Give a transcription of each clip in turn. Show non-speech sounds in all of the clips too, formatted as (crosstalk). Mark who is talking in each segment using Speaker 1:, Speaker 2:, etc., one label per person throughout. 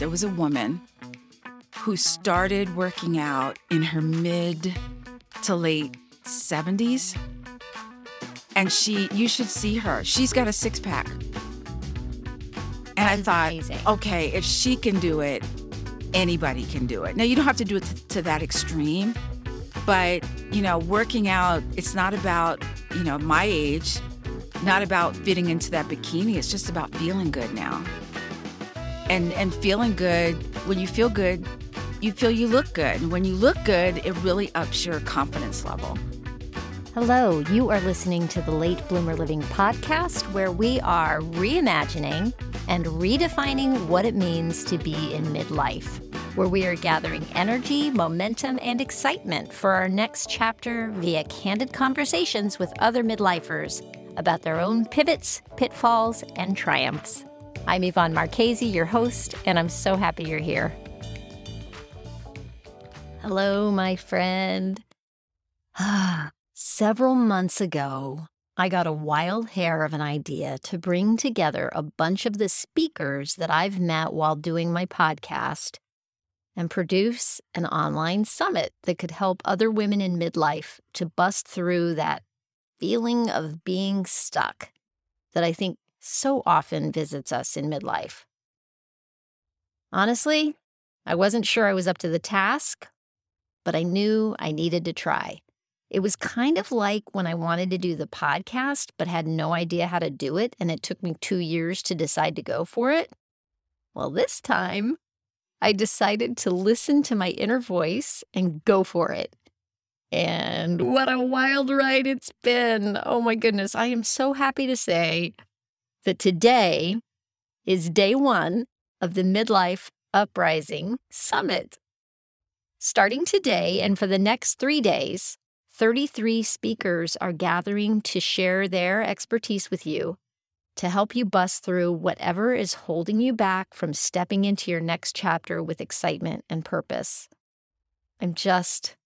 Speaker 1: there was a woman who started working out in her mid to late 70s. And she, you should see her. She's got a six pack. And I thought,
Speaker 2: amazing.
Speaker 1: okay, if she can do it, anybody can do it. Now, you don't have to do it to, to that extreme, but, you know, working out, it's not about, you know, my age, not about fitting into that bikini. It's just about feeling good now. And, and feeling good, when you feel good, you feel you look good. And when you look good, it really ups your confidence level.
Speaker 2: Hello, you are listening to the Late Bloomer Living podcast, where we are reimagining and redefining what it means to be in midlife, where we are gathering energy, momentum, and excitement for our next chapter via candid conversations with other midlifers about their own pivots, pitfalls, and triumphs. I'm Yvonne Marchese, your host, and I'm so happy you're here. Hello, my friend. (sighs) Several months ago, I got a wild hair of an idea to bring together a bunch of the speakers that I've met while doing my podcast and produce an online summit that could help other women in midlife to bust through that feeling of being stuck that I think so often visits us in midlife. Honestly, I wasn't sure I was up to the task, but I knew I needed to try. It was kind of like when I wanted to do the podcast, but had no idea how to do it, and it took me two years to decide to go for it. Well, this time, I decided to listen to my inner voice and go for it. And what a wild ride it's been. Oh my goodness. I am so happy to say that today is day one of the Midlife Uprising Summit. Starting today and for the next three days, 33 speakers are gathering to share their expertise with you to help you bust through whatever is holding you back from stepping into your next chapter with excitement and purpose. I'm just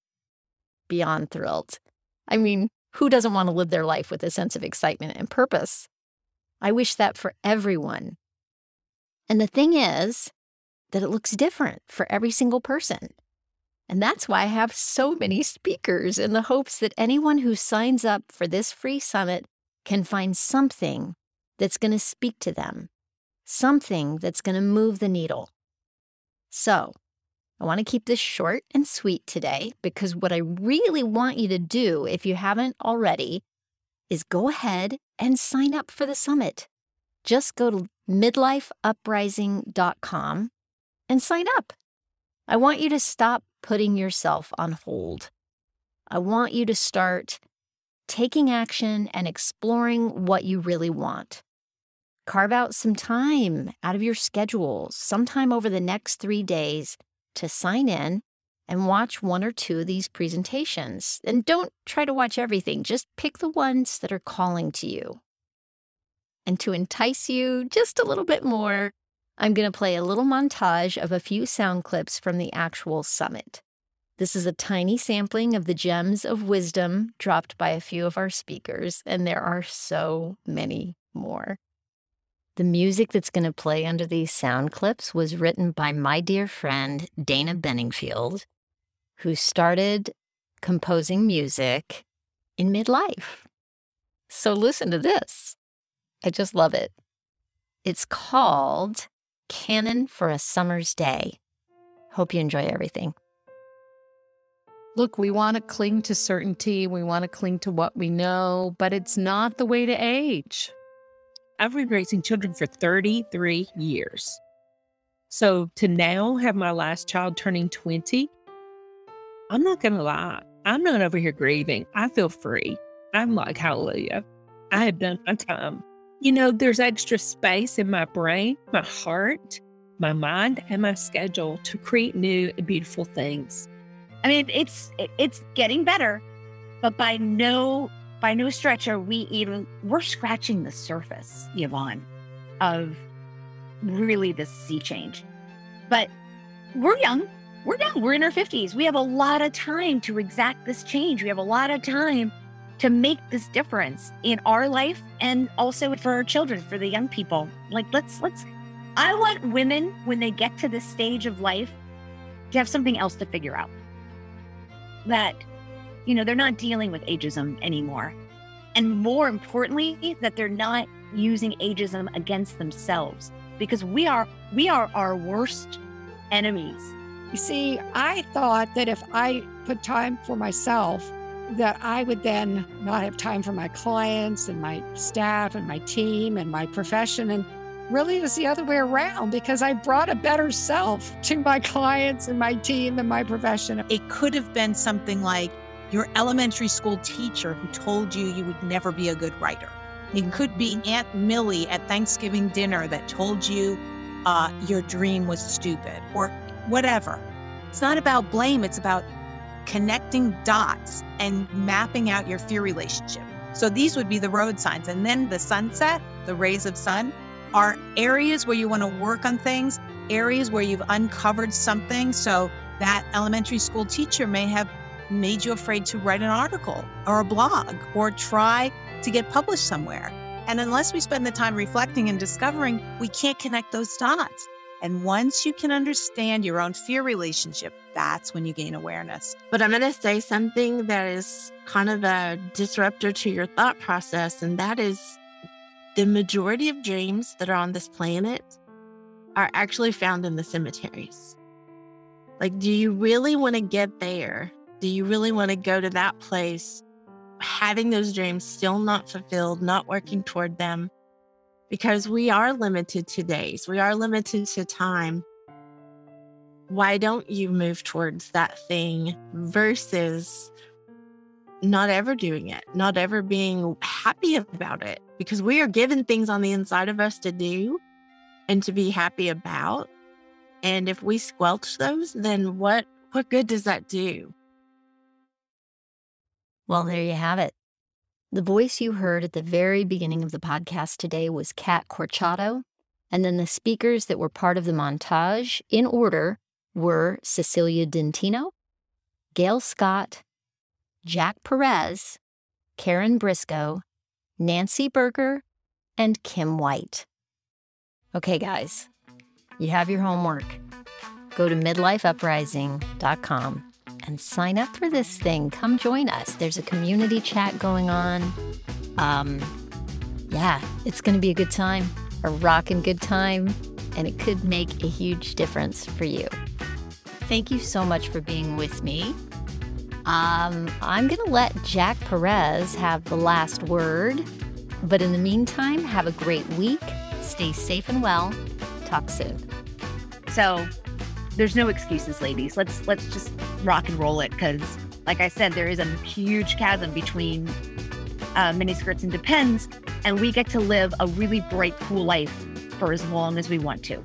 Speaker 2: beyond thrilled. I mean, who doesn't want to live their life with a sense of excitement and purpose? I wish that for everyone. And the thing is that it looks different for every single person. And that's why I have so many (laughs) speakers in the hopes that anyone who signs up for this free summit can find something that's going to speak to them, something that's going to move the needle. So, I want to keep this short and sweet today because what I really want you to do, if you haven't already, is go ahead and sign up for the summit. Just go to midlifeuprising.com and sign up. I want you to stop putting yourself on hold. I want you to start taking action and exploring what you really want. Carve out some time out of your schedule, sometime over the next three days, to sign in and watch one or two of these presentations. And don't try to watch everything, just pick the ones that are calling to you. And to entice you just a little bit more, I'm going to play a little montage of a few sound clips from the actual summit. This is a tiny sampling of the gems of wisdom dropped by a few of our speakers, and there are so many more. The music that's going to play under these sound clips was written by my dear friend Dana Benningfield, who started composing music in midlife. So listen to this. I just love it. It's called Canon for a Summer's Day. Hope you enjoy everything.
Speaker 3: Look, we want to cling to certainty. We want to cling to what we know, but it's not the way to age.
Speaker 4: I've been raising children for 33 years. So to now have my last child turning 20, I'm not going to lie. I'm not over here grieving. I feel free. I'm like, hallelujah. I have done my time. You know, there's extra space in my brain, my heart, my mind, and my schedule to create new and beautiful things.
Speaker 5: I mean, it's it's getting better, but by no by no stretch are we even we're scratching the surface, Yvonne, of really this sea change. But we're young. We're young. We're in our 50s. We have a lot of time to exact this change. We have a lot of time to make this difference in our life and also for our children, for the young people. Like let's let's I want women, when they get to this stage of life, to have something else to figure out. That, you know, they're not dealing with ageism anymore. And more importantly, that they're not using ageism against themselves because we are we are our worst enemies.
Speaker 6: You see, I thought that if I put time for myself, that I would then not have time for my clients and my staff and my team and my profession. And really, it was the other way around because I brought a better self to my clients and my team and my profession.
Speaker 7: It could have been something like your elementary school teacher who told you you would never be a good writer. It could be Aunt Millie at Thanksgiving dinner that told you uh, your dream was stupid or whatever. It's not about blame, it's about connecting dots and mapping out your fear relationship. So these would be the road signs. And then the sunset, the rays of sun, are areas where you want to work on things, areas where you've uncovered something. So that elementary school teacher may have made you afraid to write an article or a blog or try to get published somewhere. And unless we spend the time reflecting and discovering, we can't connect those dots. And once you can understand your own fear relationship, that's when you gain awareness.
Speaker 8: But I'm going to say something that is kind of a disruptor to your thought process, and that is the majority of dreams that are on this planet are actually found in the cemeteries. Like, do you really want to get there? Do you really want to go to that place having those dreams still not fulfilled, not working toward them? Because we are limited to days, we are limited to time. Why don't you move towards that thing versus not ever doing it, not ever being happy about it? Because we are given things on the inside of us to do and to be happy about. And if we squelch those, then what what good does that do?
Speaker 2: Well, there you have it. The voice you heard at the very beginning of the podcast today was Kat Corchado. And then the speakers that were part of the montage in order were Cecilia Dentino, Gail Scott, Jack Perez, Karen Briscoe, Nancy Berger, and Kim White. Okay, guys, you have your homework. Go to midlifeuprising.com and sign up for this thing. Come join us. There's a community chat going on. Um, yeah, it's going to be a good time, a rockin' good time, and it could make a huge difference for you. Thank you so much for being with me. Um, I'm going to let Jack Perez have the last word. But in the meantime, have a great week. Stay safe and well. Talk soon.
Speaker 5: So there's no excuses, ladies. Let's let's just rock and roll it because, like I said, there is a huge chasm between uh, miniskirts and depends, and we get to live a really bright, cool life for as long as we want to.